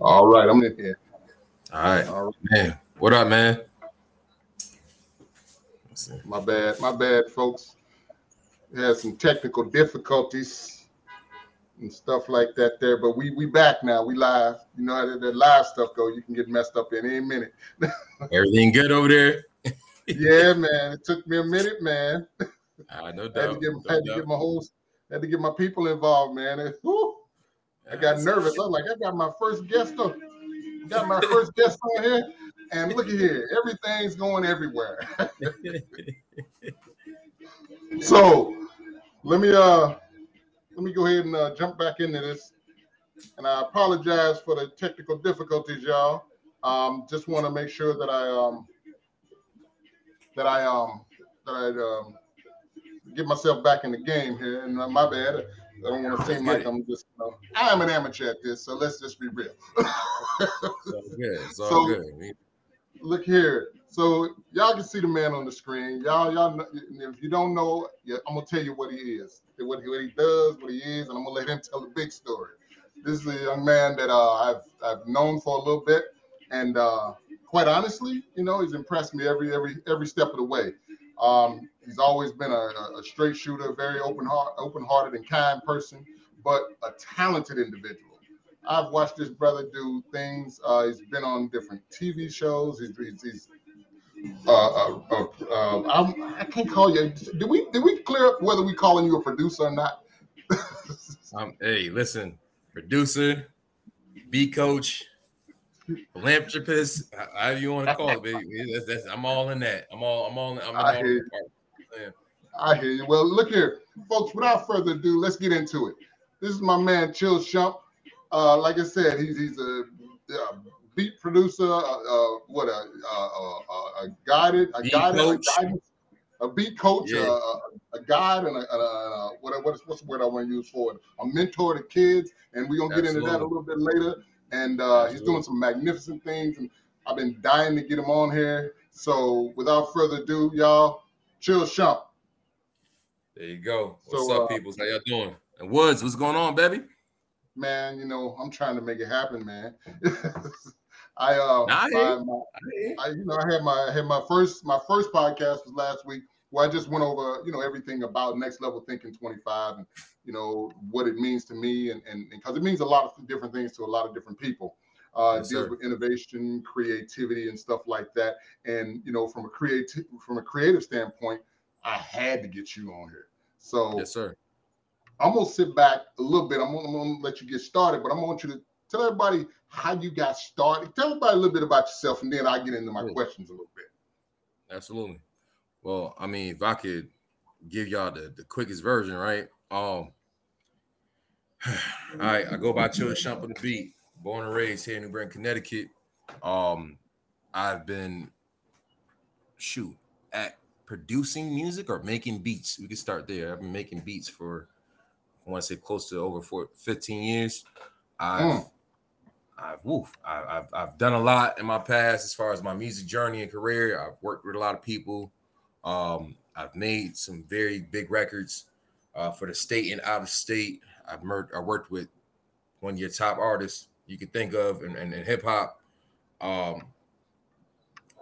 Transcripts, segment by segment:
All right, I'm in here. All right. All right. Man, what up, man? My bad, my bad, folks. Had some technical difficulties and stuff like that there, but we we back now. We live. You know how the, the live stuff go. You can get messed up in any minute. Everything good over there? yeah, man. It took me a minute, man. Uh, no doubt. I had to get, no had to get my whole, had to get my people involved, man. And, whew, I got nervous. I was like, I got my first guest on, got my first guest on here, and look at here, everything's going everywhere. so let me uh let me go ahead and uh, jump back into this. And I apologize for the technical difficulties, y'all. Um, just want to make sure that I um that I um that I um get myself back in the game here. And uh, my bad. I don't want to seem like I'm just you know, I'm an amateur at this, so let's just be real. It's all good. It's all So- good. look here. So y'all can see the man on the screen. Y'all, y'all, know, if you don't know, yeah, I'm gonna tell you what he is, what he, what he does, what he is, and I'm gonna let him tell the big story. This is a young man that uh, I've I've known for a little bit, and uh, quite honestly, you know, he's impressed me every every every step of the way. Um, he's always been a, a- straight shooter, very open heart, open hearted, and kind person, but a talented individual. I've watched this brother do things. Uh, he's been on different TV shows. He's, he's, he's uh, uh, uh, uh, I'm, I can't call you. Did we did we clear up whether we calling you a producer or not? Um, hey, listen, producer, B coach, philanthropist, however you want to call it, baby. That's, that's, I'm all in that. I'm all. I'm all. I'm in I all hear departments. I hear you. Well, look here, folks. Without further ado, let's get into it. This is my man, Chill Shump. Uh, like I said, he's he's a, a beat producer. Uh, uh, what a a, a, a guided a Beat guided a, coach. guidance, a beat coach, Yeah. a, a, a guide, and a, a, a what what's what's the word I want to use for it? A mentor to kids, and we're gonna get into that a little bit later. And uh, he's doing some magnificent things, and I've been dying to get him on here. So without further ado, y'all, Chill Shump. There you go. What's So, up, uh, peoples? How y'all doing? And Woods, what's going on, baby? man, you know, I'm trying to make it happen, man. I uh Nah, my, I you know, I had my I had my first my first podcast was last week where I just went over, you know, everything about next level thinking 25 and you know what it means to me and and because it means a lot of different things to a lot of different people. Uh, Yes, deals sir. with innovation, creativity, and stuff like that. And you know, from a creative from a creative standpoint, I had to get you on here. So Yes, sir. I'm gonna sit back a little bit. I'm gonna, I'm gonna let you get started, but I want you to tell everybody how you got started. Tell everybody a little bit about yourself, and then I get into my questions a little bit. Absolutely. Well, I mean, if I could give y'all the, the quickest version, right? Um, all right, I go by Chill Shump on the beat, born and raised here in New Britain, Connecticut. Um, I've been shoot at producing music or making beats. We can start there. I've been making beats for I want to say close to over four, 15 years. I've Mm. I've woof. I, I've I've done a lot in my past as far as my music journey and career. I've worked with a lot of people. Um, I've made some very big records uh, for the state and out of state. I've mer- I worked with one of your top artists you could think of and, in, in hip hop. Um,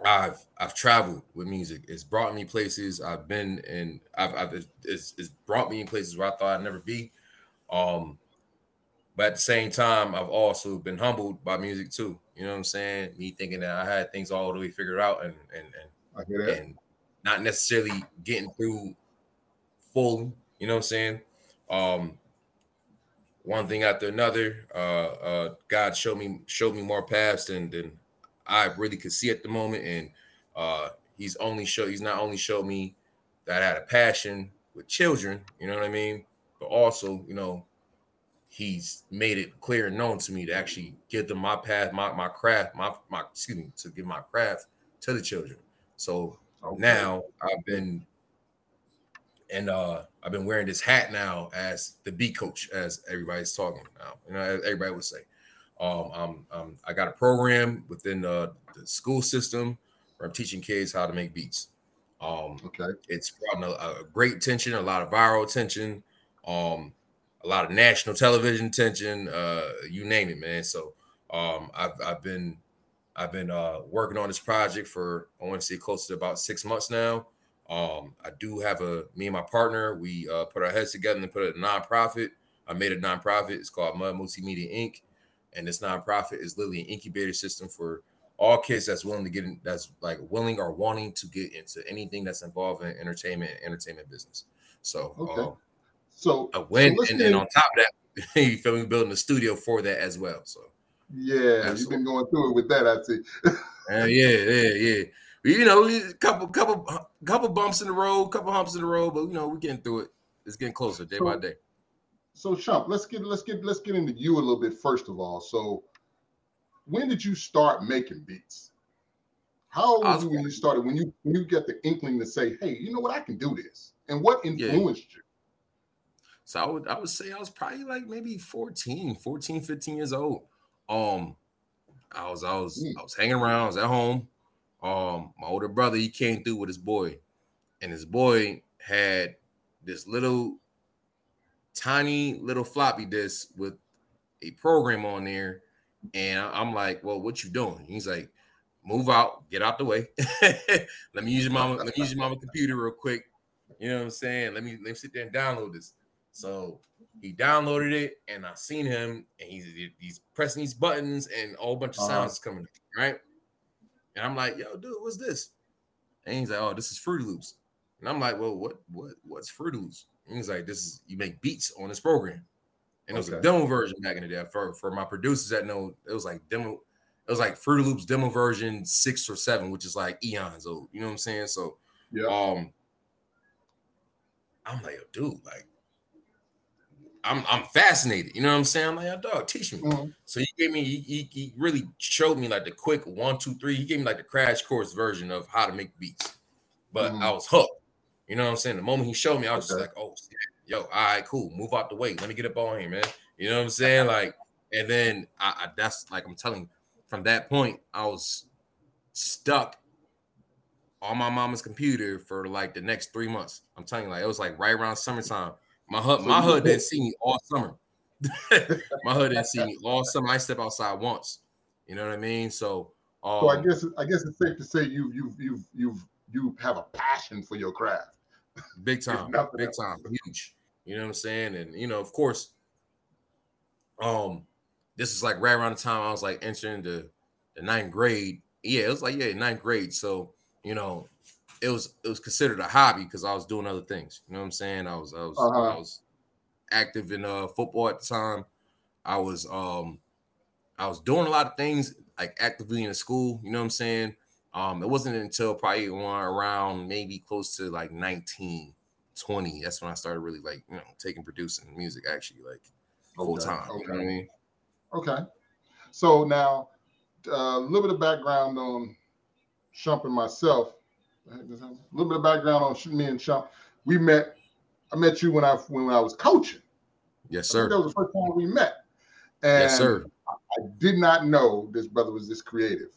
I've I've traveled with music. It's brought me places. I've been and I've, I've it's, it's brought me in places where I thought I'd never be. Um, but at the same time, I've also been humbled by music too. You know what I'm saying? Me thinking that I had things all the way figured out and and and I hear that. and not necessarily getting through fully. You know what I'm saying? Um, one thing after another. Uh, uh, God showed me showed me more paths than than I really could see at the moment, and uh, He's only show He's not only showed me that I had a passion with children. You know what I mean? But also, you know, He's made it clear and known to me to actually give them my path, my my craft, my my excuse me, to give my craft to the children. So Okay. now I've been and uh I've been wearing this hat now as the B coach, as everybody's talking now. You know, everybody would say. Um, um, um I got a program within uh, the school system where I'm teaching kids how to make beats. Um, Okay. it's brought a, a great attention, a lot of viral attention, um, a lot of national television attention, uh, you name it, man. So Um, I've I've been I've been uh, working on this project for I want to say close to about six months now. Um, I do have a me and my partner. We uh, put our heads together and put a nonprofit. I made a nonprofit. It's called Mud Multimedia Inc. And this nonprofit is literally an incubator system for all kids that's willing to get in, that's like willing or wanting to get into anything that's involved in entertainment entertainment business. So, okay. Um, so I went so and, and on top of that, you feel me, building a studio for that as well. So yeah, Absolutely. you've been going through it with that, I see. uh, yeah, yeah, yeah. You know, a couple, couple, couple bumps in the road, couple humps in the road, but you know, we're getting through it. It's getting closer day so, by day. So, Shump, let's get let's get let's get into you a little bit first of all. So, when did you start making beats? How old was you when you started? When you when you get the inkling to say, "Hey, you know what? I can do this," and what influenced yeah. you? So I would I would say I was probably like maybe 14, 14, 15 years old. Um, I was I was mm. I was hanging around. I was at home. Um, my older brother he came through with his boy, and his boy had this little tiny little floppy disk with a program on there. And I'm like, well, what you doing? He's like, move out, get out the way. let me use your mama, let me use your mama computer real quick. You know what I'm saying? Let me let me sit there and download this. So he downloaded it, and I seen him, and he's he's pressing these buttons, and a whole bunch of uh-huh. sounds uh-huh. coming, right? And I'm like, yo, dude, what's this? And he's like, oh, this is Fruity Loops. And I'm like, well, what what what's Fruity Loops? And he's like, this is you make beats on this program. And it was a demo version back in the day. For for my producers that know, it was like demo, it was like Fruity Loops demo version six or seven, which is like eons old. You know what I'm saying? So yeah. um I'm like, dude, like I'm I'm fascinated. You know what I'm saying? I'm like, oh, dog, teach me. Mm-hmm. So he gave me, he, he, he, really showed me like the quick one, two, three. He gave me like the crash course version of how to make beats. But mm-hmm. I was hooked. You know what I'm saying? The moment he showed me, I was okay. just like, oh, yo, all right, cool. Move out the way. Let me get up on here, man. You know what I'm saying? Like, and then I, I that's like I'm telling you, from that point, I was stuck on my mama's computer for like the next three months. I'm telling you, like it was like right around summertime. My hood, my hood didn't see me all summer. my hood didn't see me all summer. I step outside once. You know what I mean? So, um, so I um, guess I guess it's safe to say you you you you you have a passion for your craft. Big time, big else. time, huge. You know what I'm saying? And you know, of course, um, this is like right around the time I was like entering the the ninth grade. Yeah, it was like yeah, ninth grade. So you know, it was it was considered a hobby because I was doing other things. You know what I'm saying? I was I was uh-huh. I was active in uh football at the time. I was um I was doing a lot of things like actively in the school. You know what I'm saying? Um, it wasn't until probably around maybe close to like 19, 20. That's when I started really like you know taking producing music actually like full okay. time. Okay. You know what I mean? Okay. So now uh, a little bit of background on Shump and myself. A little bit of background on me and Shump. We met. I met you when I when I was coaching. Yes, sir. That was the first time we met. And yes, sir. I did not know this brother was this creative.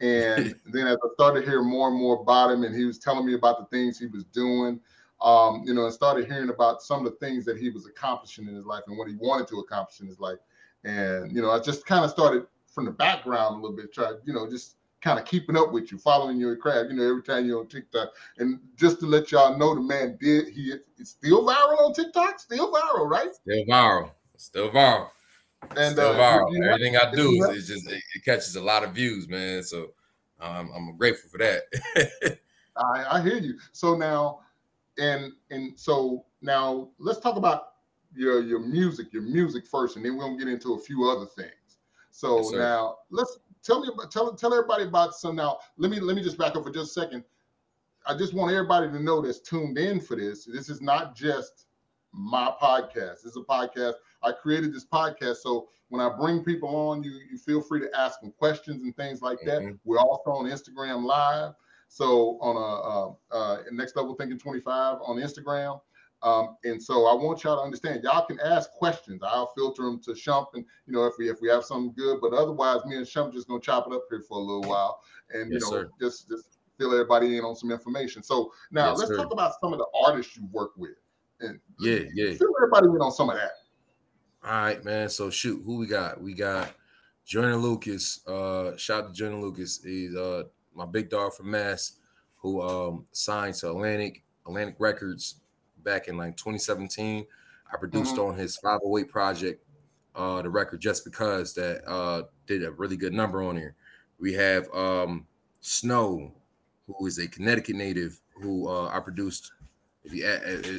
And then as I started hearing more and more about him, and he was telling me about the things he was doing, um, you know, and started hearing about some of the things that he was accomplishing in his life and what he wanted to accomplish in his life. And you know, I just kind of started from the background a little bit, try, you know, just kind of keeping up with you, following your craft, you know, every time you're on TikTok. And just to let y'all know, the man did he is still viral on TikTok, still viral, right? Still viral, still viral. And still uh, viral. Everything I do is, just it, it, catches a lot of views, man. So um, I'm grateful for that. I, I hear you. So now, and and so now let's talk about your your music, your music first, and then we're gonna get into a few other things. So yes, now let's tell me about tell tell everybody about some now. Let me let me just back up for just a second. I just want everybody to know that's tuned in for this. This is not just my podcast. This is a podcast. I created this podcast. So when I bring people on, you you feel free to ask them questions and things like that. Mm-hmm. We're also on Instagram live. So on a uh, uh, next level thinking 25 on Instagram. Um, and so I want y'all to understand, y'all can ask questions. I'll filter them to Shump, and you know if we if we have something good. But otherwise, me and Shump just gonna chop it up here for a little while, and yes, you know sir. just just fill everybody in on some information. So now yes, let's sir. talk about some of the artists you work with, and yeah, yeah, fill everybody in on some of that. All right, man. So shoot, who we got? We got Jordan Lucas, uh, shout out to Jordan Lucas. He's uh my big dog from Mass, who um signed to Atlantic Atlantic Records back in like 2017. I produced Mhm. on his 508 project, uh, the record just because that uh did a really good number on here. We have um Snow, who is a Connecticut native, who uh I produced. If you,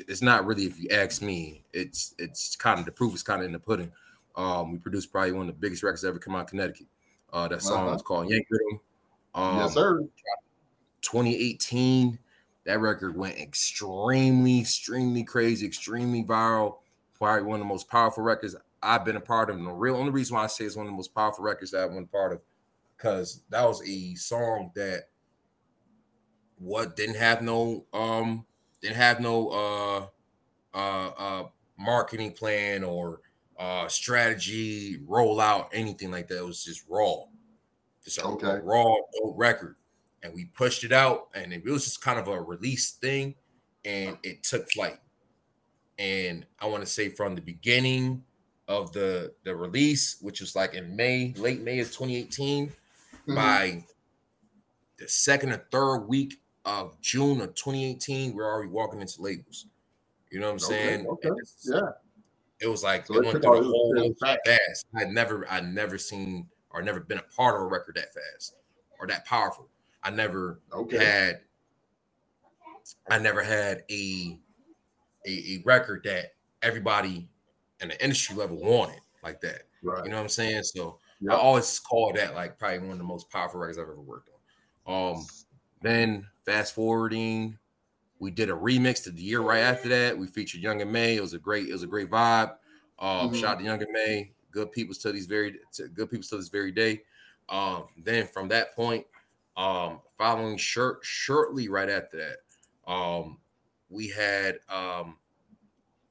it's not really if you ask me, it's it's kind of the proof is kind of in the pudding. Um, we produced probably one of the biggest records ever come out of Connecticut. Uh, that song Uh-huh. was called Yank Rhythm. Um, yes, sir. 2018, that record went extremely, extremely crazy, extremely viral. Probably one of the most powerful records I've been a part of. And the real only reason why I say it's one of the most powerful records that I've been a part of, because that was a song that what didn't have no um didn't have no uh uh uh marketing plan or uh strategy rollout anything like that. It was just raw. Just Okay. raw record and we pushed it out and it was just kind of a release thing and it took flight and i want to say from the beginning of the the release which was like in may late may of 2018 Mhm. by the second or third week of june of 2018 we're already walking into labels you know what i'm saying okay, yeah. it was like So it went through the whole was thing fast. fast. I never, I never seen or never been a part of a record that fast or that powerful. I never Okay. had, I never had a, a a record that everybody in the industry level wanted like that. Right. You know what I'm saying? So Yep. I always call that like probably one of the most powerful records I've ever worked on. Um, then fast forwarding, we did a remix to the year right after that. We featured Young M.A. It was a great, it was a great vibe. Um, Mhm. shout out to Young M.A. Good people to these very to good people to this very day. Um, then from that point, um, following short shortly right after that, um, we had um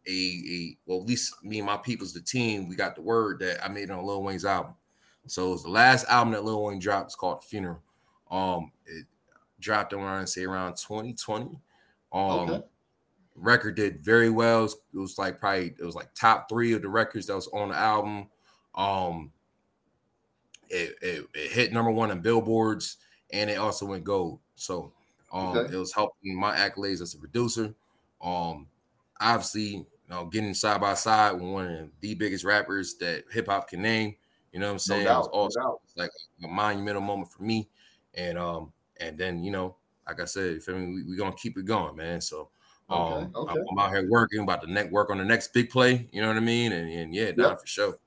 a, a well, at least me and my people's the team, we got the word that I made on Lil Wayne's album. So it was the last album that Lil Wayne dropped. It's called Funeral. Um, it dropped around say around 2020. Um, Okay. record did very well. It was, it was like probably it was like top three of the records that was on the album. Um, it, it, it hit number one in billboards and it also went gold. So um, Okay. it was helping my accolades as a producer. Um, obviously, you know, getting side by side with one of the biggest rappers that hip hop can name. You know what I'm No saying? It was doubt. No doubt. like a monumental moment for me. And um, and then you know, like I said, you feel me? We, gonna keep it going, man. So um, Okay, okay. I'm, out here working about the network on the next big play. You know what I mean? And, and yeah, Yep. for sure.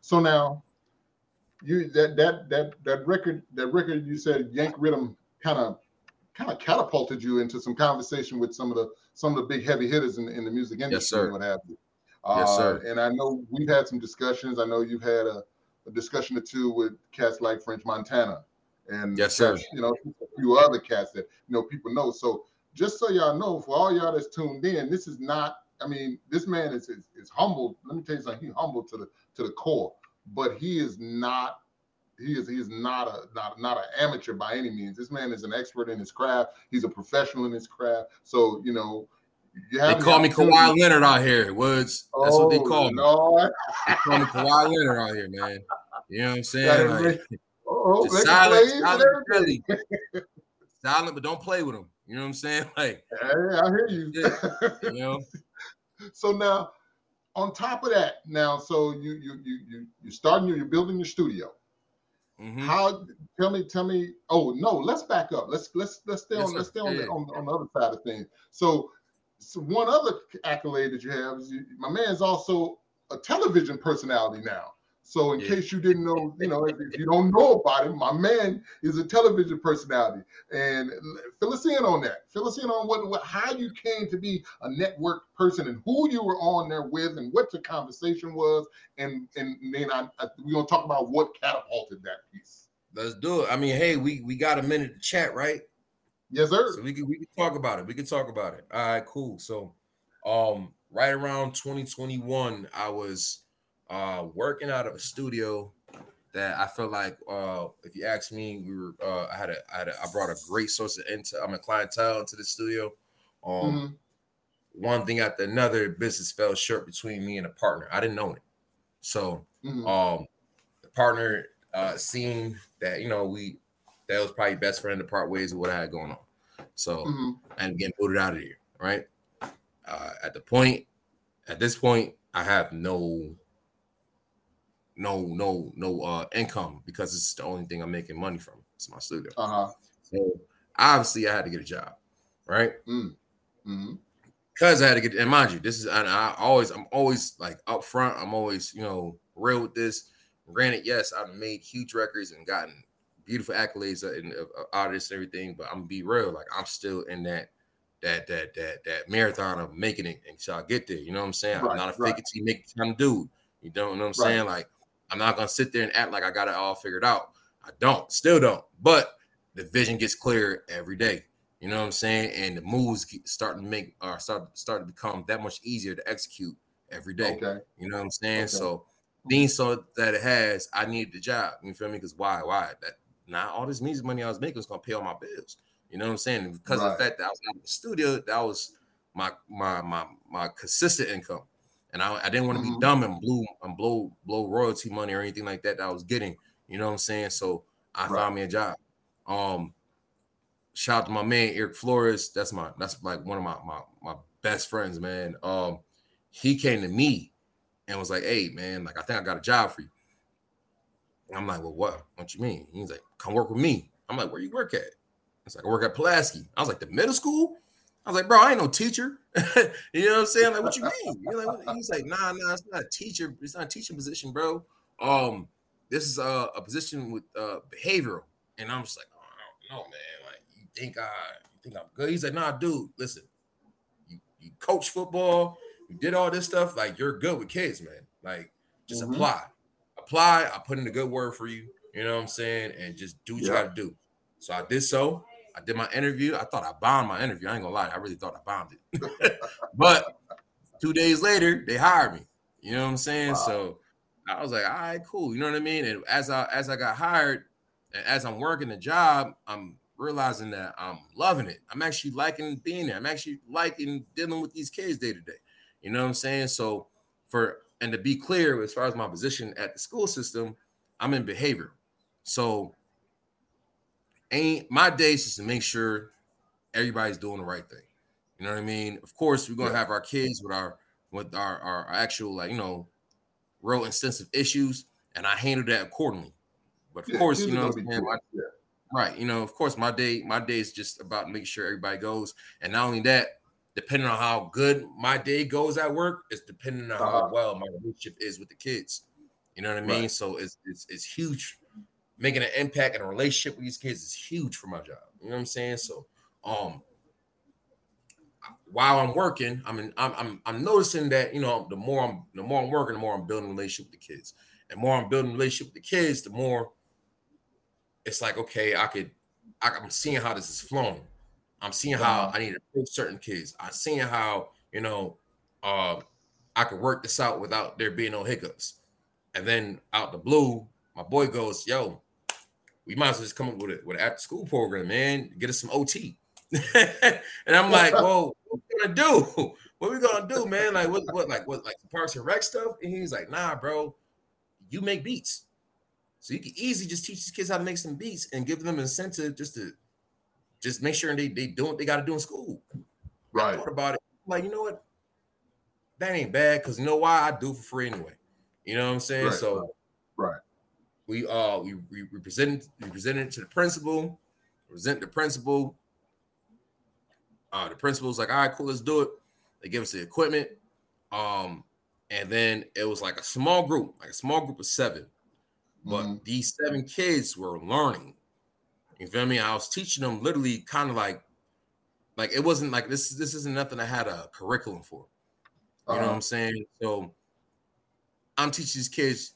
So now, you that that that that record that record you said Yank Rhythm kind of kind of catapulted you into some conversation with some of the some of the big heavy hitters in, in the music industry sir. and what have you. Yes, Uh, sir. And I know we've had some discussions. I know you've had a, a discussion or two with cats like French Montana, and Yes, sir. cats, You know, a few other cats that you know people know. So just so y'all know, for all y'all that's tuned in, this is not. I mean, this man is is, is humble. Let me tell you something. He's humble to the to the core, but he is not. He is he is not a not not an amateur by any means. This man is an expert in his craft. He's a professional in his craft. So you know, you They have the call me Kawhi Leonard out here, Woods. That's what they Oh, call me. They call me Kawhi Leonard out here, man. You know what I'm saying? Like, make- oh, oh, just silent, silent, but silent, but don't play with him. You know what I'm saying? Like, Hey, I hear you. you know, so now, on top of that, now, so you you you you you're starting, you're building your studio. mhm. How? Tell me, tell me. Oh no, let's back up. Let's let's let's stay on let's stay on, the, on on the other side of things. So, so one other accolade that you have is you, my man's also a television personality now. So in Yeah. case you didn't know, you know, if, if you don't know about him, my man is a television personality. And fill us in on that. Fill us in on what, what how you came to be a network person and who you were on there with and what the conversation was. And and then I, I, we're gonna talk about what catapulted that piece. let's do it. I mean, hey, we we got a minute to chat, right? Yes, sir. So we can we can talk about it. We can talk about it. All right, cool. So, um, right around 2021, I was uh working out of a studio that I felt like uh if you ask me, we were uh I had a I had a, I brought a great source of into I'm a clientele into the studio. Um Mhm. one thing after another, business fell short between me and a partner. I didn't know it. So Mhm. um partner uh seen that you know we that was probably best friend to part ways with what I had going on. So hmm and getting booted out of here, right? Uh, at the point, at this point, I have no, no, no, no uh income because it's the only thing I'm making money from. It's my studio. Uh huh. So obviously, I had to get a job, right? hmm Because I had to get, and mind you, this is, and I always, I'm always like upfront. I'm always, you know, real with this. Granted, yes, I've made huge records and gotten beautiful accolades and uh, artists and everything, but I'm gonna be real. Like I'm still in that that that that that marathon of making it until I get there. You know what I'm saying? Right, I'm not a right. fake it till you make it kind of dude. You don't know what I'm Right. saying? Like I'm not gonna sit there and act like I got it all figured out. I don't, still don't. But the vision gets clearer every day. You know what I'm saying? And the moves get, start to make or start start to become that much easier to execute every day. Okay. You know what I'm saying? Okay. So being so that it has, I needed the job. You feel me? Because why? Why? That not all this music money I was making was gonna pay all my bills. You know what I'm saying? And because of the fact that I was of the studio, that was my my my my consistent income. And I, I didn't want to be dumb and blew and blow blow royalty money or anything like that that I was getting. You know what I'm saying? So I Right. found me a job. Um shout out to my man Eric Flores. That's my that's like one of my my my best friends, man. Um he came to me and was like, "Hey, man, like I think I got a job for you." And I'm like, "Well, what? What you mean?" He's like, "Come work with me." I'm like, "Where you work at?" It's like, "I work at Pulaski." I was like, "The middle school?" I was like, "Bro, I ain't no teacher." you know what I'm saying? Like, what you mean? You're like, he's like, "Nah, nah, it's not a teacher. It's not a teaching position, bro. Um, this is a, a position with uh behavioral." And I'm just like, "Oh, I don't know, man. Like, you think I, you think I'm good?" He's like, "Nah, dude, listen, you you coach football." you did all this stuff, like you're good with kids, man. Like just Mhm. apply. Apply. I put in a good word for you. You know what I'm saying? And just do what you gotta do. So I did so. I did my interview. I thought I bombed my interview. I ain't gonna lie, I really thought I bombed it. but two days later, they hired me. You know what I'm saying? Wow. So I was like, all right, cool. You know what I mean? And as I as I got hired, and as I'm working the job, I'm realizing that I'm loving it. I'm actually liking being there. I'm actually liking dealing with these kids day to day. You know what I'm saying? So for and to be clear, as far as my position at the school system, I'm in behavior. So ain't my days is to make sure everybody's doing the right thing. You know what I mean? Of course, we're gonna Yeah. have our kids with our with our, our actual like you know real extensive issues, and I handle that accordingly. But of Yeah, course, you know, what I'm saying? My- Yeah. right? You know, of course, my day my day is just about making sure everybody goes, and not only that, depending on how good my day goes at work, it's depending on how Uh-huh. well my relationship is with the kids. You know what I mean? Right. So it's it's it's huge. Making an impact and a relationship with these kids is huge for my job. You know what I'm saying? So, um, while I'm working, I mean, I'm I'm I'm noticing that you know the more I'm the more I'm working, the more I'm building a relationship with the kids, and more I'm building a relationship with the kids, the more it's like okay, I could I, I'm seeing how this is flowing. I'm seeing how. I need to approach certain kids. I'm seeing how you know uh, I could work this out without there being no hiccups. And then out the blue, my boy goes, "Yo, we might as well just come up with a with an after school program, man. Get us some OT." and I'm like, "Whoa, what we gonna do? What we gonna do, man? Like what? What? Like what? Like Parks and Rec stuff?" And he's like, "Nah, bro, you make beats, so you can easily just teach these kids how to make some beats and give them incentive just to just make sure they they do what they got to do in school." I Right. thought about it. I'm like, you know what? That ain't bad because you know why? I do for free anyway. You know what I'm saying? Right, so. We uh we, we we presented we presented it to the principal, present the principal. Uh the principal's like, all right, cool, let's do it. They give us the equipment. Um, and then it was like a small group, like a small group of seven. But Mhm. these seven kids were learning. You feel me? I was teaching them literally kind of like like it wasn't like this this isn't nothing I had a curriculum for. You know what Uh-huh. I'm saying? So I'm teaching these kids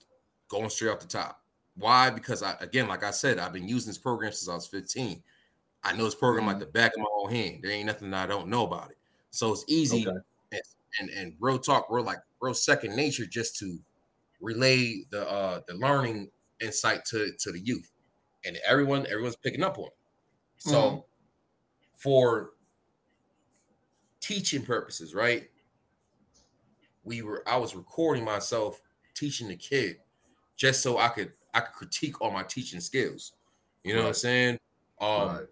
going straight off the top. Why? Because I again, like I said, I've been using this program since I was 15. I know this program like Mhm. the back of my own hand. There ain't nothing I don't know about it. So it's easy Okay. and, and and real talk, real like real second nature just to relay the uh the learning insight to to the youth. And everyone, everyone's picking up on it. So Mhm. for teaching purposes, right? We were I was recording myself teaching the kid just so I could I could critique all my teaching skills. You know right. what I'm saying? Um, right.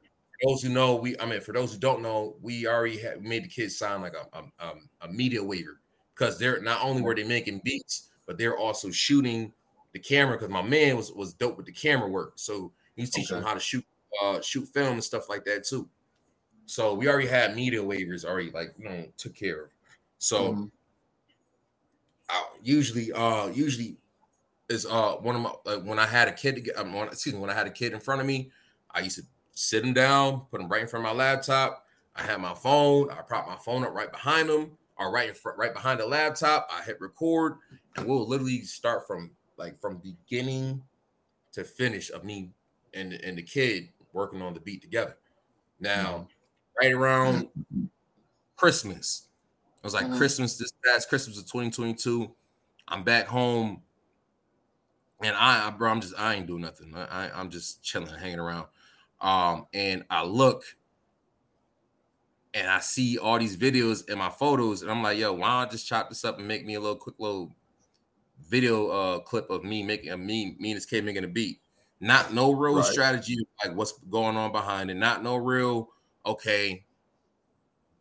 those who know, we I mean, for those who don't know, we already have made the kids sign like a, a, a media waiver because they're not only were they making beats, but they're also shooting the camera because my man was was dope with the camera work. So he's teaching okay. them how to shoot uh shoot film and stuff like that too. So we already had media waivers already like you know took care of. So mm-hmm. I usually uh usually is uh one of my like when I had a kid to get um, excuse me when I had a kid in front of me, I used to sit him down, put him right in front of my laptop. I had my phone, I prop my phone up right behind him or right in front, right behind the laptop. I hit record, and we'll literally start from like from beginning to finish of me and and the kid working on the beat together. Now, mm-hmm. right around Christmas, it was like mm-hmm. Christmas this past Christmas of 2022. I'm back home, and I, bro, I'm just I ain't doing nothing. I, I I'm just chilling, hanging around. Um, and I look and I see all these videos and my photos, and I'm like, yo, why don't I just chop this up and make me a little quick little video uh clip of me making a me, me and this kid making a beat. Not no real right. strategy, like what's going on behind it, not no real, okay,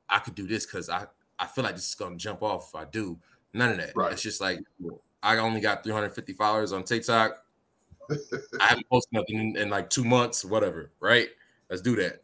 I could do this because I, I feel like this is gonna jump off if I do. None of that. Right. It's just like I only got 350 followers on TikTok. I haven't posted nothing in, in like two months, whatever, right? Let's do that.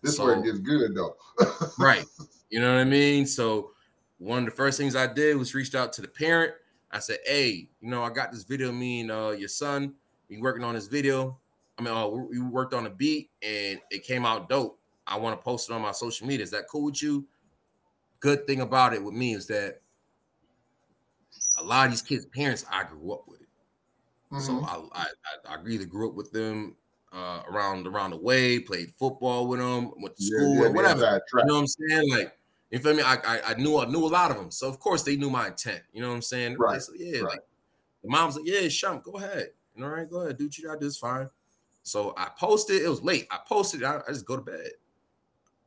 This so, where it gets good though. right. You know what I mean? So one of the first things I did was reached out to the parent. I said, "Hey, you know, I got this video. Me and uh, your son, we working on this video. I mean, uh, we worked on a beat and it came out dope. I want to post it on my social media. Is that cool with you? Good thing about it with me is that a lot of these kids' parents I grew up with it, mm-hmm. so I, I I either grew up with them uh, around around the way, played football with them, went to school yeah, yeah, or whatever. You know what I'm saying? Like, you feel me? I, I, I knew I knew a lot of them, so of course they knew my intent. You know what I'm saying? Right. So, yeah. Right. Like the mom's like, yeah, Shump, go ahead. You know, all right, go ahead, do what you gotta do. It's fine. So I posted. It was late. I posted. I, I just go to bed,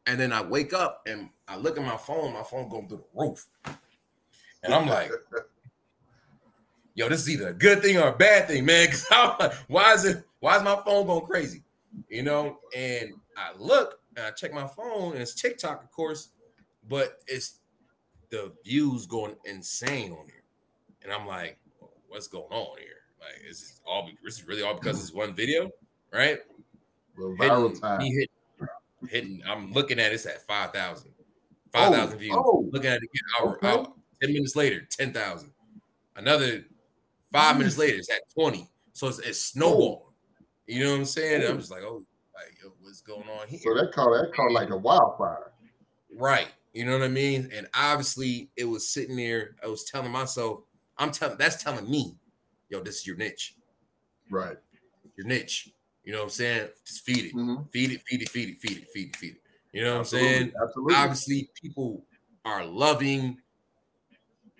and then I wake up and I look at my phone. My phone going through the roof, and I'm like. Yo, this is either a good thing or a bad thing, man. Cause I'm like, why is it why is my phone going crazy? You know, and I look and I check my phone, and it's TikTok, of course, but it's the views going insane on here. And I'm like, what's going on here? Like, is this all this is really all because it's one video, right? Well, hitting, time. Hit, hitting, I'm looking at it's at 5,000. 5,000 oh, views. Oh, looking at it again, hour, okay. hour, 10 minutes later, 10,000. Another five minutes later, it's at 20. So it's, it's snowballing. You know what I'm saying? I'm just like, oh, like yo, what's going on here? So that caught that caught like a wildfire. Right. You know what I mean? And obviously it was sitting there. I was telling myself, I'm telling that's telling me, yo, this is your niche. Right. Your niche. You know what I'm saying? Just feed it. Mm-hmm. Feed it, feed it, feed it, feed it, feed it, feed it. You know what Absolutely. I'm saying? Absolutely. Obviously, people are loving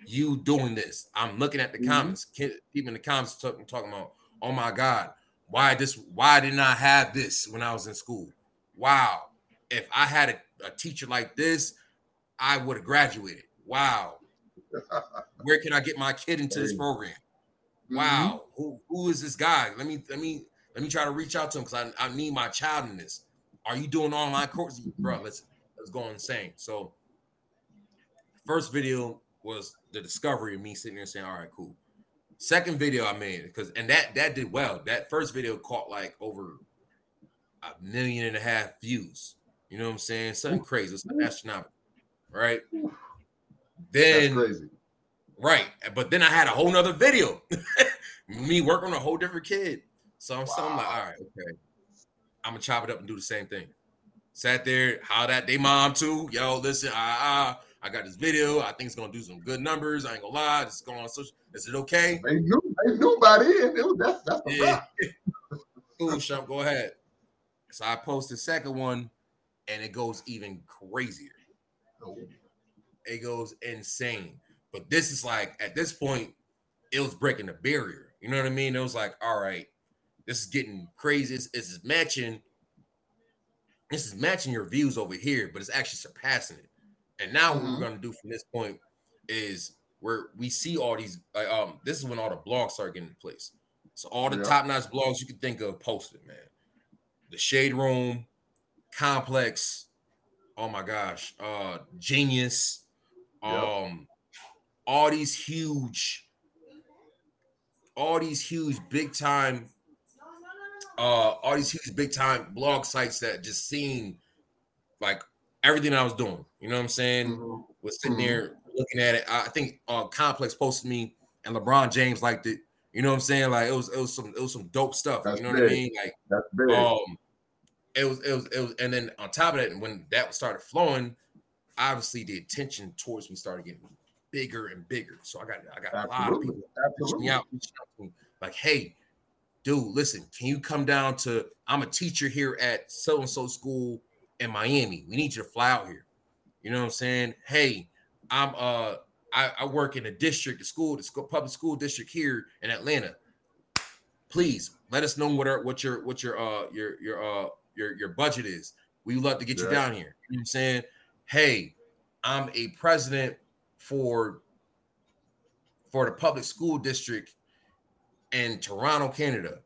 you doing this. I'm looking at the mm-hmm. comments. People in the comments talking, talking about, oh my God, why this? Why didn't I have this when I was in school? Wow. If I had a, a teacher like this, I would have graduated. Wow. Where can I get my kid into this program? Mm-hmm. Wow. Mm-hmm. Who who is this guy? Let me let me let me try to reach out to him because I, I need my child in this. Are you doing online courses? Bro, let's let's go insane. So first video was the discovery of me sitting there saying, all right, cool. Second video I made because and that that did well. That first video caught like over a million and a half views. You know what I'm saying? Something crazy. It's astronomical, right? Then crazy. Right. But then I had a whole nother video. Me working on a whole different kid. So I'm, wow. so I'm like, all right, okay. I'm gonna chop it up and do the same thing. Sat there, how that they mom too. Yo, listen, ah, uh, I got this video. I think it's gonna do some good numbers. I ain't gonna lie. It's going on social. Is it okay? They knew, they knew by then. It was, that's that's the yeah. cool, Shump, go ahead. So I post the second one, and it goes even crazier. It goes insane. But this is like at this point, it was breaking the barrier. You know what I mean? It was like, all right, this is getting crazy. This, this is matching. This is matching your views over here, but it's actually surpassing it. And now mm-hmm. what we're mm-hmm. going to do from this point is where we see all these. um, this is when all the blogs start getting in place. So all the Yeah. top notch blogs you can think of posted, man. The Shade Room, Complex, oh my gosh, uh Genius, Yep. um, all these huge, all these huge big time, uh, all these huge big time blog sites that just seen like everything I was doing. You know what I'm saying? Mhm. Was sitting Mhm. there looking at it. I think uh Complex posted me and LeBron James liked it. You know what I'm saying? Like it was it was some it was some dope stuff. That's you know what I mean? Like That's big. um it was it was it was and then on top of that when that started flowing obviously the attention towards me started getting bigger and bigger so i got i got a lot of absolutely. people Absolutely. me out, out to me, like hey dude listen can you come down to i'm a teacher here at so and so school in miami we need you to fly out here you know what i'm saying hey i'm uh i, I work in a district the school the school, public school district here in atlanta please let us know what our, what your what your uh your your uh your your budget is. We would love to get you down here. You know what I'm saying? Hey, I'm a president for for the public school district in Toronto, Canada.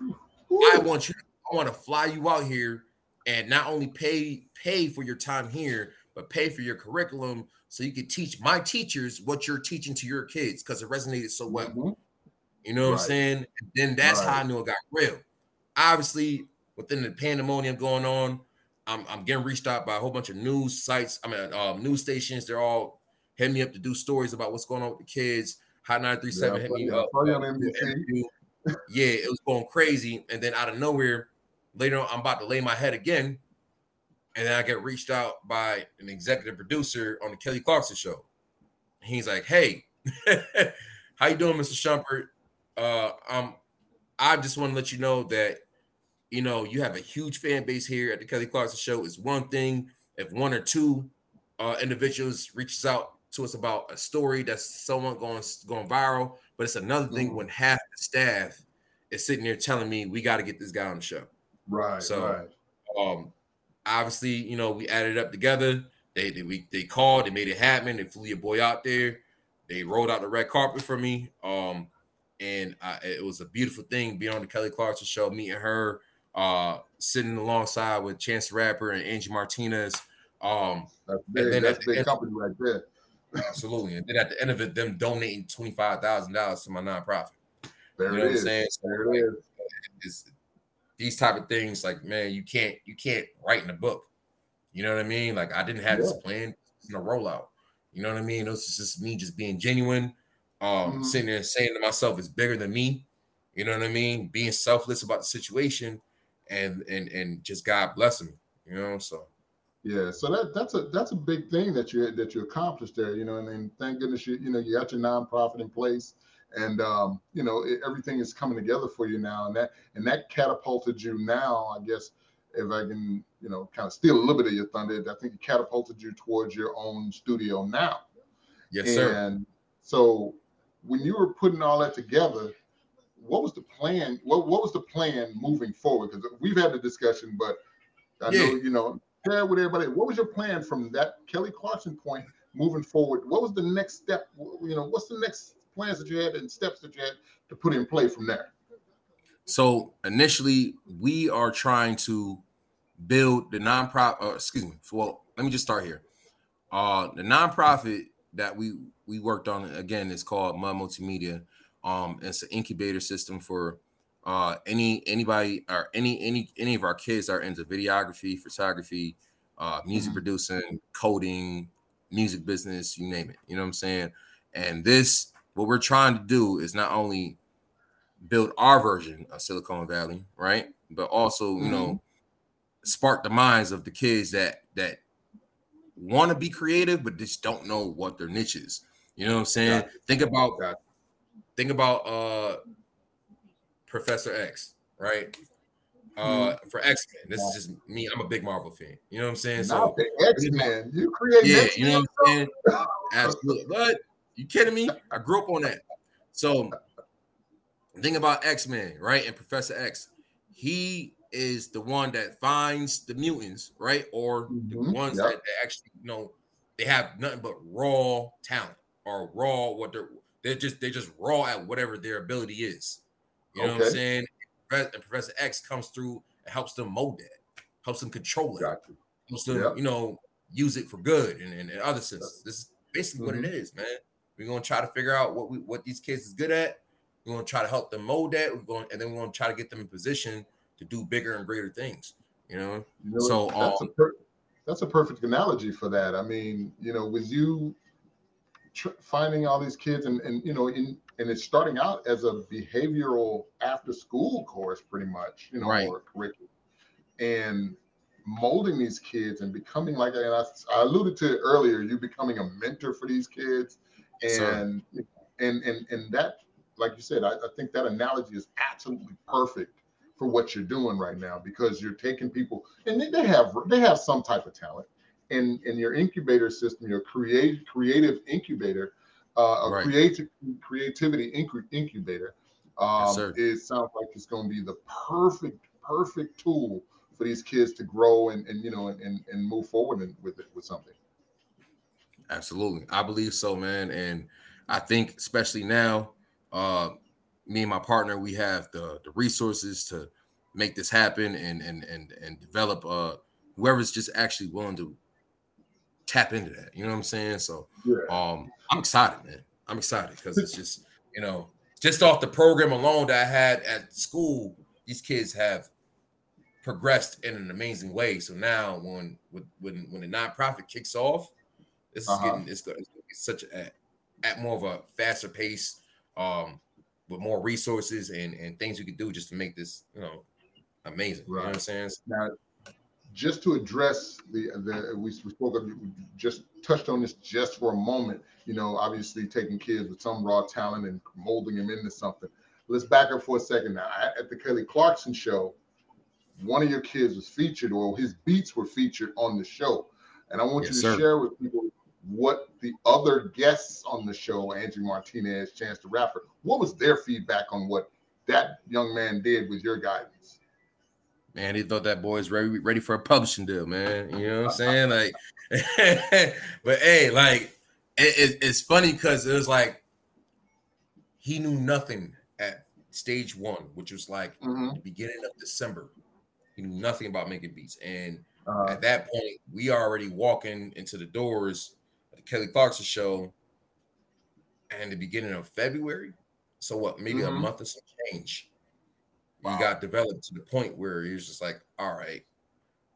I want you I want to fly you out here and not only pay pay for your time here, but pay for your curriculum so you can teach my teachers what you're teaching to your kids because it resonated so well. Mhm. You know what I'm saying? And then that's how I knew it got real. Obviously, within the pandemonium going on, I'm, I'm getting reached out by a whole bunch of news sites. I mean, um, news stations. They're all hitting me up to do stories about what's going on with the kids. Hot 937 Yeah, hit me up. saw you on uh, do an NBC. interview. yeah, it was going crazy. And then out of nowhere, later on, I'm about to lay my head again. And then I get reached out by an executive producer on the Kelly Clarkson show. He's like, "Hey, how you doing, Mr. Shumpert? Uh, um, I just want to let you know that you know you have a huge fan base here at the Kelly Clarkson show. Is one thing if one or two uh, individuals reaches out to us about a story that's someone going going viral, but it's another thing Mhm. when half the staff is sitting there telling me we got to get this guy on the show. Right. So, right. Um, obviously, you know, we added up together. They they we they called, they made it happen. They flew your boy out there. They rolled out the red carpet for me. Um, and I, it was a beautiful thing being on the Kelly Clarkson show, meeting her, uh, sitting alongside with Chance Rapper and Angie Martinez. Um, That's big. then That's at the big end- company right there. absolutely. And then at the end of it, them donating twenty five thousand dollars to my nonprofit. There you know it what I'm is. saying? So, There like, it is. is these type of things like man you can't you can't write in a book. You know what i mean? Like i didn't have this plan in a rollout. You know what i mean? It was just me just being genuine um Mhm. sitting there saying to myself it's bigger than me. You know what i mean? Being selfless about the situation and and and just god blessing me you know so. Yeah, so that that's a that's a big thing that you that you accomplished there, you know, and, and thank goodness you you know you got your nonprofit in place, and um, you know it, everything is coming together for you now, and that and that catapulted you now, I guess, if I can you know kind of steal a little bit of your thunder, I think it catapulted you towards your own studio now, yes sir and so when you were putting all that together, what was the plan? What what was the plan moving forward? Because we've had the discussion, but I know you know share with everybody. What was your plan from that Kelly Clarkson point moving forward? What was the next step? You know, what's the next plans that you had and steps that you had to put in play from there? So initially, we are trying to build the nonprofit. Uh, excuse me. Well, let me just start here. Uh, the nonprofit that we we worked on again is called Mud Multimedia. Um, it's an incubator system for uh any anybody or any any any of our kids that are into videography, photography, uh, music Mhm. producing, coding, music business, you name it. You know what I'm saying? And this, what we're trying to do is not only build our version of Silicon Valley, right? But also, you know, spark the minds of the kids that that want to be creative but just don't know what their niche is. You know what I'm saying? Gotcha. Think about Gotcha. think about uh Professor X, right? Uh for X-Men. This is just me. I'm a big Marvel fan. You know what I'm saying? Now So X Men, you create yeah, X you know what I'm saying? Absolutely. What? You kidding me? I grew up on that. So think about X-Men, right? And Professor X. He is the one that finds the mutants, right? Or the Mhm, ones yep. that they actually, you know, they have nothing but raw talent or raw what they're they're just they're just raw at whatever their ability is. You know okay. what I'm saying? And Professor X comes through and helps them mold that, helps them control it, gotcha. helps them, yep. you know, use it for good and, and other senses. This is basically mm-hmm. what it mm-hmm. man. We're gonna try to figure out what we what these kids is good at. We're gonna try to help them mold that. We're going and then we're gonna try to get them in position to do bigger and greater things. You know, know so that's, um, a per- that's a perfect analogy for that. I mean, you know, with you tr- finding all these kids and and you know in and it's starting out as a behavioral after school course pretty much you know right. or curriculum and molding these kids and becoming like and I, I alluded to it earlier you becoming a mentor for these kids and and and and that like you said I, I think that analogy is absolutely perfect for what you're doing right now because you're taking people and they, they have they have some type of talent in in your incubator system your create creative incubator uh, a right. creative creativity incubator. Um, yes, it sounds like it's going to be the perfect perfect tool for these kids to grow and, and you know and, and, and move forward and, with it with something absolutely. I believe so man. And i think especially now uh me and my partner we have the the resources to make this happen and and and and develop uh whoever's just actually willing to tap into that. You know what i'm saying? So yeah. um i'm excited man. I'm excited because it's just you know just off the program alone that i had at school these kids have progressed in an amazing way. So now when when when the nonprofit kicks off this uh-huh. is getting it's, it's such a at more of a faster pace um with more resources and and things we could do just to make this you know amazing. Right. You know what I'm saying? Now, just to address the the we, we spoke of, just touched on this just for a moment. You know, obviously taking kids with some raw talent and molding them into something. Let's back up for a second now. At the Kelly Clarkson show, one of your kids was featured, or his beats were featured on the show. And I want yes, you to sir. share with people what the other guests on the show, Angie Martinez, Chance the Rapper, what was their feedback on what that young man did with your guidance? Man, he thought that boy is ready, ready for a publishing deal, man. You know what I'm saying? Like, but hey, like, it, it, it's funny because it was like he knew nothing at stage one, which was like mm-hmm. the beginning of December. He knew nothing about making beats. And uh, at that point, we already walking into the doors Kelly Clarkson show and the beginning of February. So what? Maybe mm-hmm. a month or some change. Wow. You got developed to the point where he was just like, all right,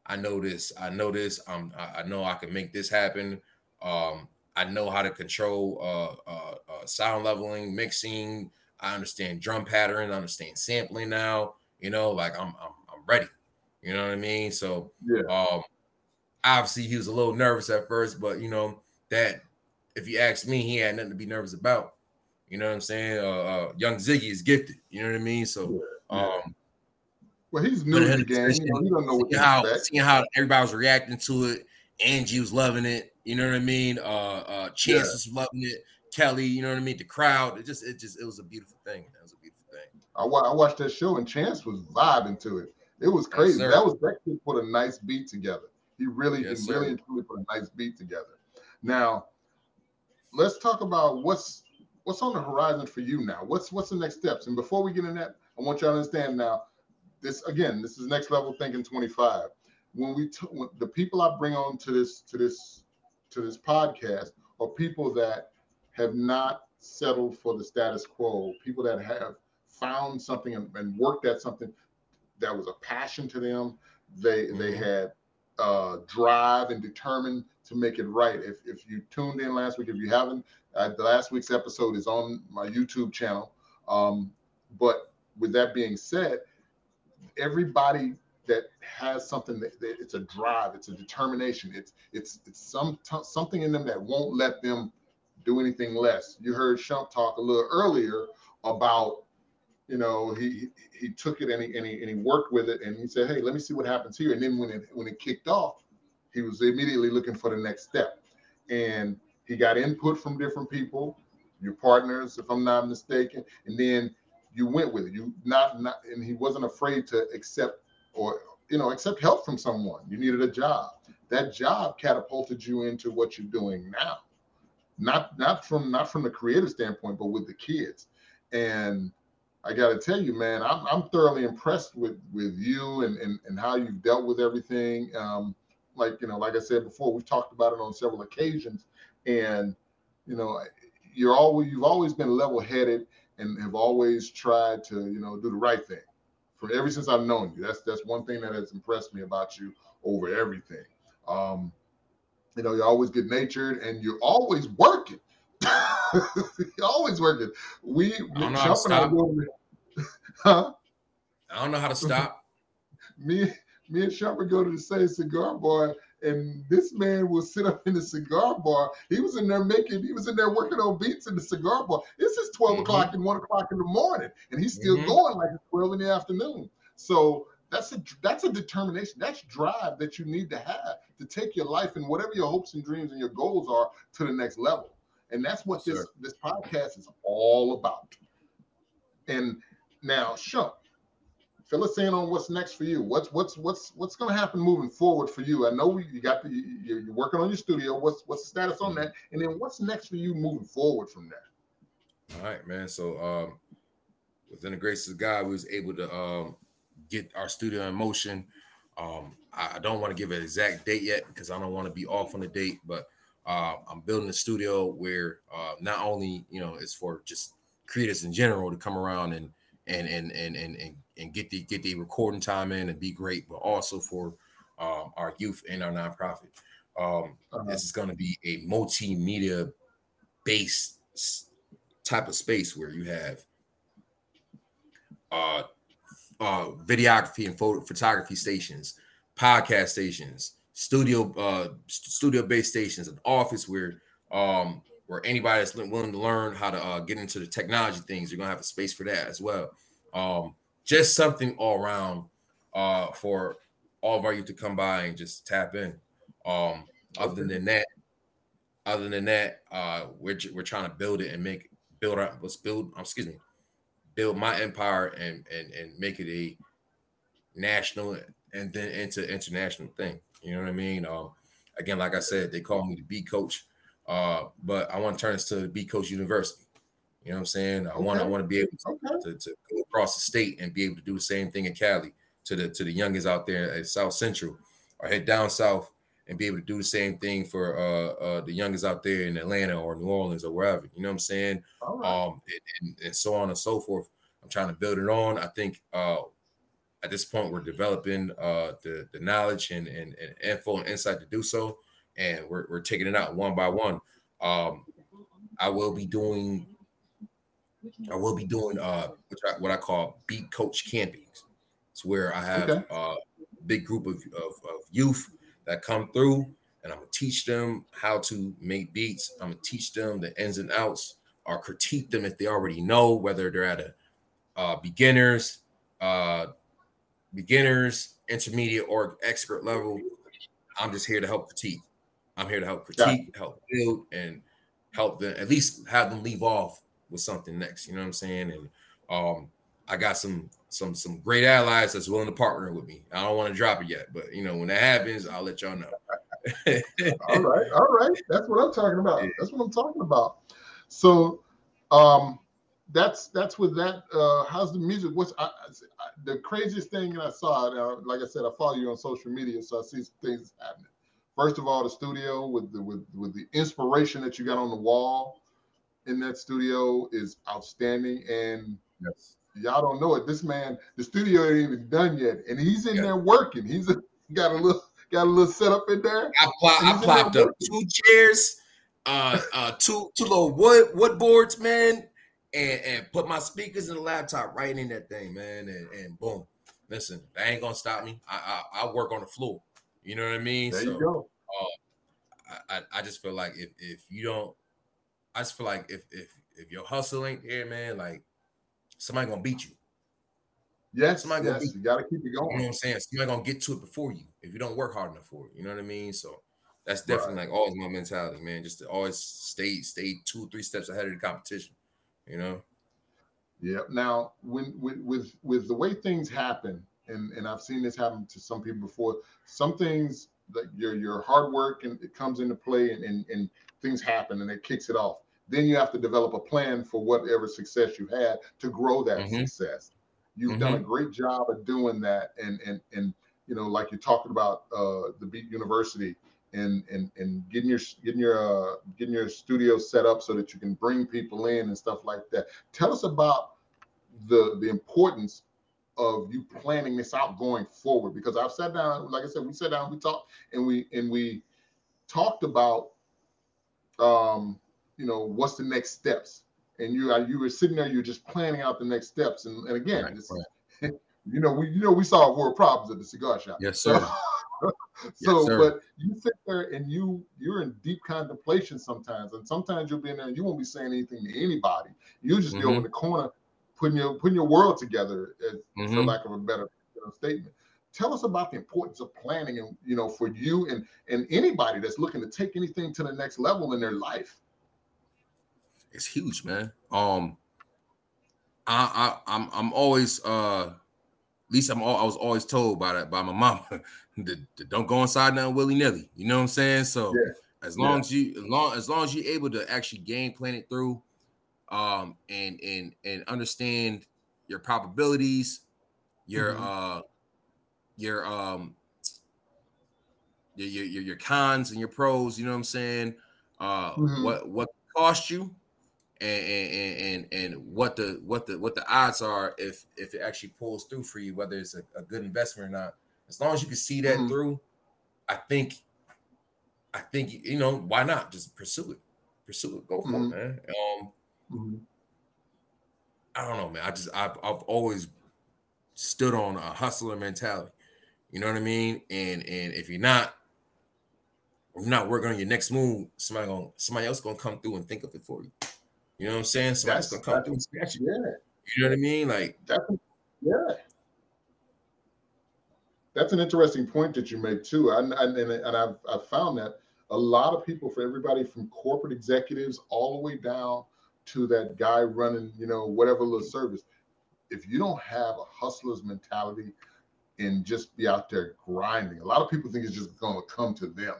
I know this. I know this. I'm. I know I can make this happen. Um, I know how to control uh, uh, uh, sound leveling, mixing. I understand drum pattern. I understand sampling now. You know, like I'm, I'm, I'm ready. You know what I mean? So, yeah. Um, obviously he was a little nervous at first, but you know, that if you ask me, he had nothing to be nervous about. You know what I'm saying? Uh, uh, young Ziggy is gifted. You know what I mean? So, um, well, he's new to the game. He don't know what how seeing how everybody was reacting to it. Angie was loving it. You know what I mean? Uh, uh, Chance yeah. was loving it. Kelly, you know what I mean? The crowd. It just, it just, it was a beautiful thing. It was a beautiful thing. I, I watched that show and Chance was vibing to it. It was crazy. Yes, that was that kid put a nice beat together. He really, yes, he really and truly put a nice beat together. Now, let's talk about what's what's on the horizon for you now. What's what's the next steps? And before we get in that, I want you to understand now. This again, this is next level thinking 25. When we t- when the people I bring on to this to this to this podcast are people that have not settled for the status quo. People that have found something and, and worked at something that was a passion to them. They mm-hmm. they had uh, drive and determined to make it right. If, if you tuned in last week, if you haven't, uh, the last week's episode is on my YouTube channel. Um, but with that being said, everybody that has something that, that, it's a drive, it's a determination, it's it's it's some t- something in them that won't let them do anything less. You heard Shump talk a little earlier about you know, he he took it and he, and he and he worked with it and he said, hey, let me see what happens here. And then when it when it kicked off, he was immediately looking for the next step. And he got input from different people, your partners, if I'm not mistaken, and then you went with it. You not not and he wasn't afraid to accept or you know accept help from someone. You needed a job. That job catapulted you into what you're doing now. Not not from not from the creative standpoint, but with the kids. And I got to tell you, man, I'm, I'm thoroughly impressed with with you and, and and how you've dealt with everything. Um, like you know, like I said before, we've talked about it on several occasions, and you know, you're always you've always been level headed and have always tried to you know do the right thing. For ever since I've known you, that's that's one thing that has impressed me about you over everything. Um, you know, you're always good natured and you're always working. always working. We, I don't know how to stop. huh? I don't know how to stop. me, me and Shumpert go to the same cigar bar, and this man will sit up in the cigar bar. He was in there making, he was in there working on beats in the cigar bar. This is 12 Mhm. o'clock and 1 o'clock in the morning, and he's still Mhm. going like it's 12 in the afternoon. So that's a that's a determination. That's drive that you need to have to take your life and whatever your hopes and dreams and your goals are to the next level. And that's what this this podcast is all about. And now, Shump, fill us in on what's next for you. What's what's what's what's going to happen moving forward for you? I know you got the you're, working on your studio. What's what's the status on that? And then what's next for you moving forward from that? All right, man. So um within the grace of God, we was able to um get our studio in motion. Um, I, I don't want to give an exact date yet because I don't want to be off on the date, but uh, I'm building a studio where uh, not only you know it's for just creators in general to come around and and and and and and, and get the get the recording time in and be great, but also for um, our youth and our nonprofit. Um, Uh-huh. this is going to be a multimedia based type of space where you have uh, uh, videography and photo photography stations, podcast stations, studio uh, studio based stations, an office where um, where anybody that's willing to learn how to uh, get into the technology things, you're gonna have a space for that as well. Um, just something all around uh, for all of our youth to come by and just tap in. Um, other than that, other than that, uh, we're we're trying to build it and make build our let's build. um, excuse me, build my empire and and and make it a national and then into international thing. You know what I mean? Um, again, like I said, they call me the B coach, uh, but I want to turn this to the B coach university. You know what I'm saying? I want I want to be able to, Okay. to, to go across the state and be able to do the same thing in Cali to the to the youngest out there at South Central or head down south and be able to do the same thing for uh, uh the youngest out there in Atlanta or New Orleans or wherever. You know what I'm saying? Right. um, and, and, and so on and so forth. I'm trying to build it on. I think uh, at this point we're developing uh, the the knowledge and, and, and info and insight to do so, and we're, we're taking it out one by one. Um, I will be doing I will be doing uh, what I, what I call beat coach campings. It's where I have Okay. uh, a big group of, of, of youth that come through, and I'm gonna teach them how to make beats. I'm gonna teach them the ins and outs, or critique them if they already know, whether they're at a uh, beginners, uh, beginners, intermediate, or expert level. I'm just here to help critique. I'm here to help critique, help build, and help them at least have them leave off with something next. You know what I'm saying? And um, I got some some some great allies that's willing to partner with me. I don't want to drop it yet, but you know when that happens, I'll let y'all know. all right, all right. That's what I'm talking about. That's what I'm talking about. So, um, that's that's with that. Uh, how's the music? What's I, I, the craziest thing that I saw? Uh, like I said, I follow you on social media, so I see some things happening. First of all, the studio with the with with the inspiration that you got on the wall in that studio is outstanding. And yes. y'all don't know it. This man, the studio ain't even done yet, and he's in there working. He's got a little got a little setup in there. I, pl- I plopped up two chairs, uh, uh, two two little wood wood boards, man, and and put my speakers and the laptop right in that thing, man, and, and boom. Listen, that ain't gonna stop me. I, I I work on the floor. You know what I mean? There so you go. Uh, I, I I just feel like if if you don't, I just feel like if if if your hustle ain't there, man, like somebody gonna beat you. Yes, Somebody yes, you got to keep it going. You know what. I'm saying? Somebody gonna get to it before you if you don't work hard enough for it. You know what I mean? So that's definitely like always my mentality, man. Just to always stay stay two three steps ahead of the competition. You know? Yeah. Now, when with with with the way things happen, and and I've seen this happen to some people before. Some things like your your hard work and it comes into play, and and, and things happen, and it kicks it off. then you have to develop a plan for whatever success you had to grow that Mhm. success. You've done a great job of doing that, and and and you know, like you're talking about uh, the Beat University and and and getting your getting your uh, getting your studio set up so that you can bring people in and stuff like that. Tell us about the the importance of you planning this out going forward because I've sat down, like I said, we sat down, we talked, and we and we talked about um, you know, what's the next steps. And you you were sitting there, you're just planning out the next steps. And, and again, Right, right. you know, we you know we solve world problems at the cigar shop. Yes, sir. so sir. but you sit there and you you're in deep contemplation sometimes, and sometimes you'll be in there and you won't be saying anything to anybody. You'll just be over in the corner putting your putting your world together, as, for Mhm. lack of a better you know, statement. Tell us about the importance of planning, and you know, for you and and anybody that's looking to take anything to the next level in their life. it's huge, man. Um, I, I I'm I'm always uh, least I'm all, I was always told by that by my mom that, that don't go inside nothing willy nilly. You know what I'm saying? So Yeah. as Yeah. long as you as long as long as you're able to actually game plan it through, um, and and and understand your probabilities, your Mhm. uh, your um. Your, your, your, cons and your pros, you know what I'm saying? Uh, Mhm. what what cost you, and and and and what the what the what the odds are if if it actually pulls through for you, whether it's a, a good investment or not. As long as you can see that Mhm. through, I think, I think you know why not just pursue it, pursue it, go for Mhm. it, man. Um, Mhm. I don't know, man. I just I've I've always stood on a hustler mentality. You know what I mean? And and if you're not, if you're not working on your next move, somebody gonna somebody else gonna come through and think of it for you. You know what I'm saying? Somebody's That's- gonna come through you. Yeah, You know what I mean? Like that's yeah. That's an interesting point that you make too. And and, and, and I've I've found that a lot of people, for everybody from corporate executives all the way down to that guy running, you know, whatever little service, if you don't have a hustler's mentality and just be out there grinding, a lot of people think it's just going to come to them.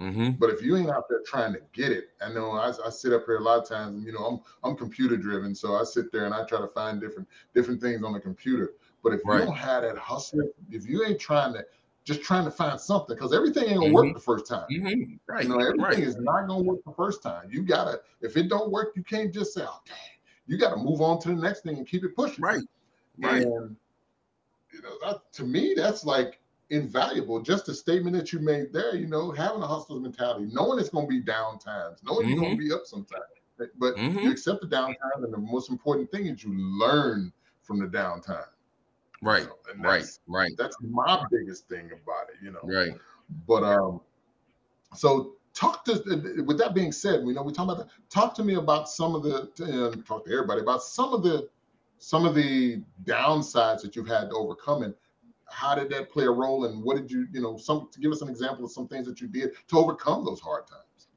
Mm-hmm. But if you ain't out there trying to get it, I know I, I sit up here a lot of times, and you know I'm I'm computer driven, so I sit there and I try to find different different things on the computer. But if Right. you don't have that hustle, if you ain't trying to just trying to find something, because everything ain't gonna work the first time. Mm-hmm. Right. You know, everything right. is not gonna work the first time. You gotta, if it don't work, you can't just say, "Oh, dang." You gotta move on to the next thing and keep it pushing. Right. Right. And you know, that, to me, that's like invaluable. Just the statement that you made there, you know, having a hustler's mentality, knowing it's going to be down times, knowing you're going to be up sometimes, but Mhm. you accept the downtime, and the most important thing is you learn from the downtime. Right. And Right. Right. That's my biggest thing about it, you know. Right. But um, so talk to. With that being said, we know we talk about that. Talk to me about some of the. Uh, talk to everybody about some of the, some of the downsides that you've had to overcome, and how did that play a role, and what did you, you know, some to give us an example of some things that you did to overcome those hard times.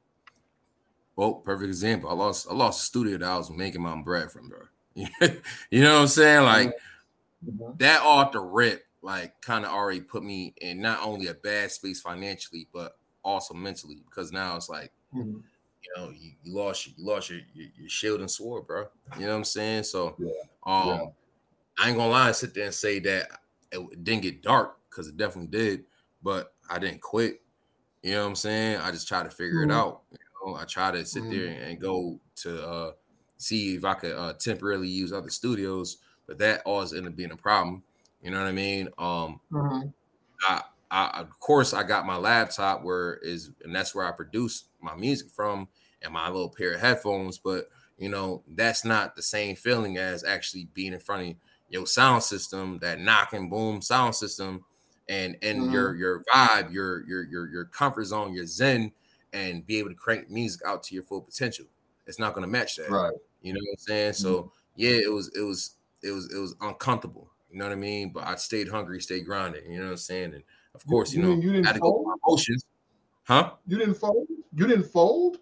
Well, perfect example. I lost I lost a studio that I was making my bread from, bro. you know what I'm saying? Like that off the rip, like kind of already put me in not only a bad space financially, but also mentally because now it's like Mhm. you know you, you lost your, you lost your, your your shield and sword, bro. You know what I'm saying? So Yeah. um, Yeah. I ain't gonna lie and sit there and say that it didn't get dark because it definitely did, but I didn't quit. You know what I'm saying? I just tried to figure Mhm. it out. You know, I tried to sit there Mhm. and go to uh see if I could uh temporarily use other studios, but that always ended up being a problem. You know what I mean? Um Mhm. I, I of course I got my laptop where is and that's where I produce my music from and my little pair of headphones, but you know, that's not the same feeling as actually being in front of your sound system, that knock and boom sound system, and and mm-hmm. your your vibe, your your your your comfort zone, your zen, and be able to crank music out to your full potential. It's not gonna match that. Right. You know what I'm saying? So mm-hmm. yeah, it was it was it was it was uncomfortable. You know what I mean? But I stayed hungry, stayed grinding. You know what I'm saying? And of course, you, know, you didn't I had to go fold? my emotions. Huh? You didn't fold. You didn't fold.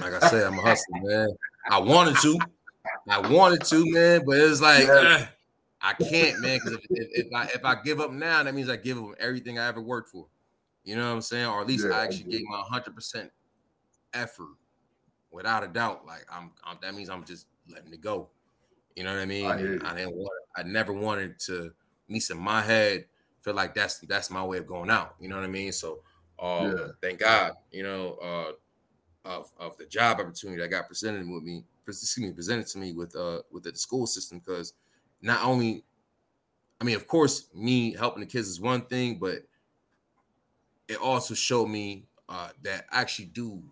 Like I said, I'm a hustler, man. I wanted to, I wanted to, man, but it's like Yeah. ugh, I can't, man. Because if, if, if I if I give up now, that means I give up everything I ever worked for. You know what I'm saying? Or at least Yeah, I actually gave my 100 percent effort, without a doubt, like I'm, I'm that means I'm just letting it go. You know what I mean? I I, hear you. I didn't want. I never wanted to, at least in my head, feel like that's that's my way of going out. You know what I mean? So, um, Yeah. thank God, you know, uh, of of the job opportunity that got presented with me, excuse me, presented to me with uh with the school system because not only, I mean, of course, me helping the kids is one thing, but it also showed me uh, that I actually do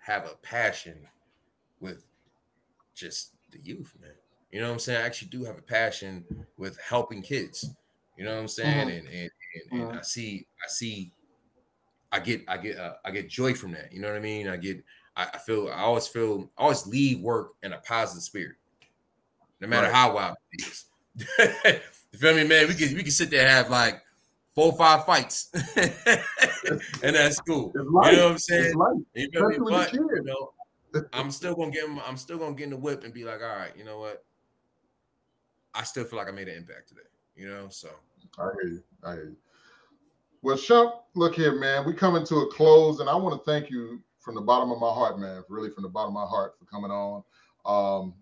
have a passion with just the youth, man. You know what I'm saying? I actually do have a passion with helping kids. You know what I'm saying? Mhm. And and, and, and I see I see I get I get uh, I get joy from that. You know what I mean? I get I, I feel I always feel I always leave work in a positive spirit, no matter Right. how wild it is. you feel me, man? We can we can sit there and have like four or five fights, and that's cool. You know what I'm saying? You feel me? Especially with the But you know, I'm still gonna get I'm still gonna get in the whip and be like, all right, you know what? I still feel like I made an impact today. You know, so I hear you. I hear you. Well, Shump, look here, man. We coming to a close, and I want to thank you from the bottom of my heart, man. Really, from the bottom of my heart for coming on. Um,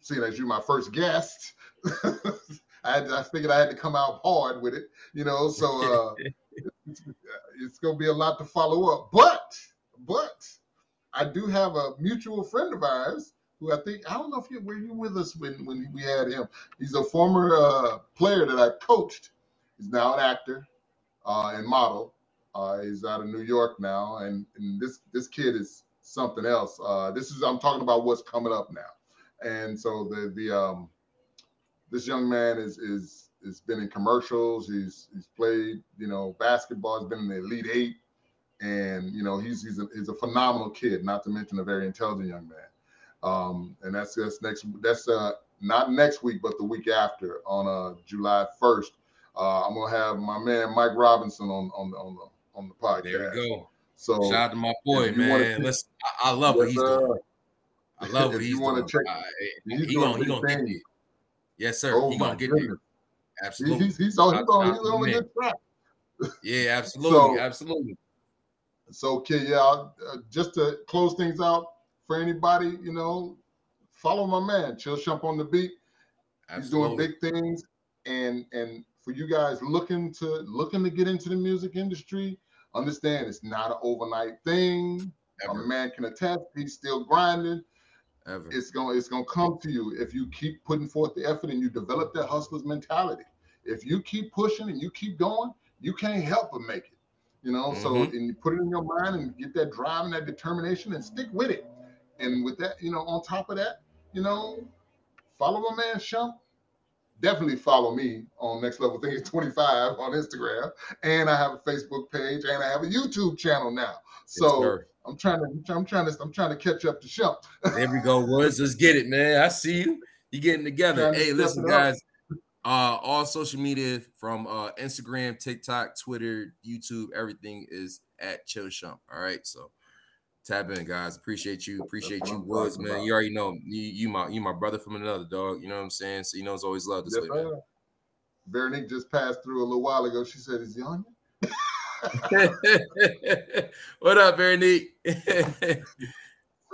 seeing as you're my first guest, I, had to- I figured I had to come out hard with it, you know. So uh, it's, it's gonna be a lot to follow up, but but I do have a mutual friend of ours who I think I don't know if you were you with us when when we had him. He's a former uh, player that I coached. He's now an actor and model. Uh, he's out of New York now, and, and this this kid is something else. Uh, this is I'm talking about what's coming up now, and so the the um, this young man is is has been in commercials. He's he's played you know basketball. He's been in the Elite Eight, and you know he's he's a, he's a phenomenal kid. Not to mention a very intelligent young man. Um, and that's that's next that's uh not next week, but the week after on uh July first. Uh, I'm gonna have my man Mike Robinson on on the on the on the podcast. there we go. So Shout out to my boy, man. Listen, I, I love what he's doing. I love what he's you doing. check- Uh, he's he doing gonna he gonna get there. Yes, sir. Oh he gonna get goodness. He- Absolutely. he's he's on he's on, he's on a good track. Yeah, absolutely, So- absolutely. So, okay, yeah, uh, just to close things out for anybody, you know, follow my man, Chill Shump on the beat. He's doing big things, and and for you guys looking to looking to get into the music industry, understand it's not an overnight thing. A man can attest; he's still grinding. ever. It's gonna it's gonna come to you if you keep putting forth the effort and you develop that hustler's mentality. If you keep pushing and you keep going, you can't help but make it. You know, so Mhm. and you put it in your mind and get that drive and that determination and stick with it. And with that, you know, on top of that, you know, follow a man Shump. Definitely follow me on Next Level Thinking 25 on Instagram. And I have a Facebook page and I have a YouTube channel now. So Yes. I'm trying to I'm trying to I'm trying to catch up to Shump. There we go, Woods. Let's get it, man. I see you. You getting together. Trying to Hey, listen, guys. Uh, all social media from uh Instagram, TikTok, Twitter, YouTube, everything is at Chill Shump. All right, so tap in, guys. Appreciate you. Appreciate you, Woods, man. about. You already know you, you my you my brother from another dog. You know what I'm saying? So you know it's always love this Yes, way, man. sir. Veronique just passed through a little while ago. She said, "Is he on you?" what up, Veronique?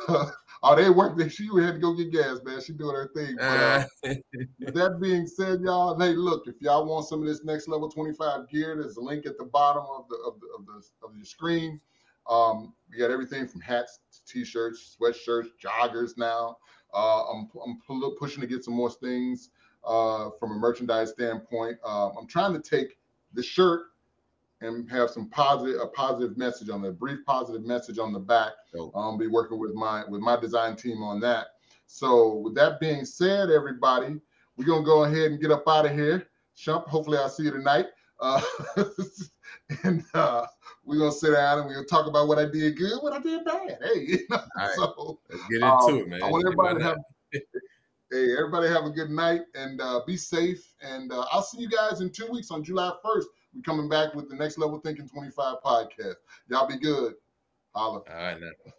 oh, they work. She had to go get gas, man. She doing her thing. But, uh, Uh, with that being said, y'all, hey, look, if y'all want some of this next level 25 gear, there's a link at the bottom of the of the of the of your screen. Um, we got everything from hats to t-shirts, sweatshirts, joggers now. Uh, I'm I'm pu- pushing to get some more things uh, from a merchandise standpoint. Uh, I'm trying to take the shirt and have some positive a positive message on the brief positive message on the back. I'll be working with my with my design team on that. So with that being said, everybody, we're gonna go ahead and get up out of here. Shump, hopefully I'll see you tonight. Uh, and uh, we're gonna sit down and we're gonna talk about what I did good, what I did bad. Hey, you know, right. so Let's get into um, it, man. I want everybody to have hey, everybody have a good night and uh, be safe. And uh, I'll see you guys in two weeks on July 1st. We're coming back with the Next Level Thinking 25 podcast. Y'all be good. Holla. All right, now.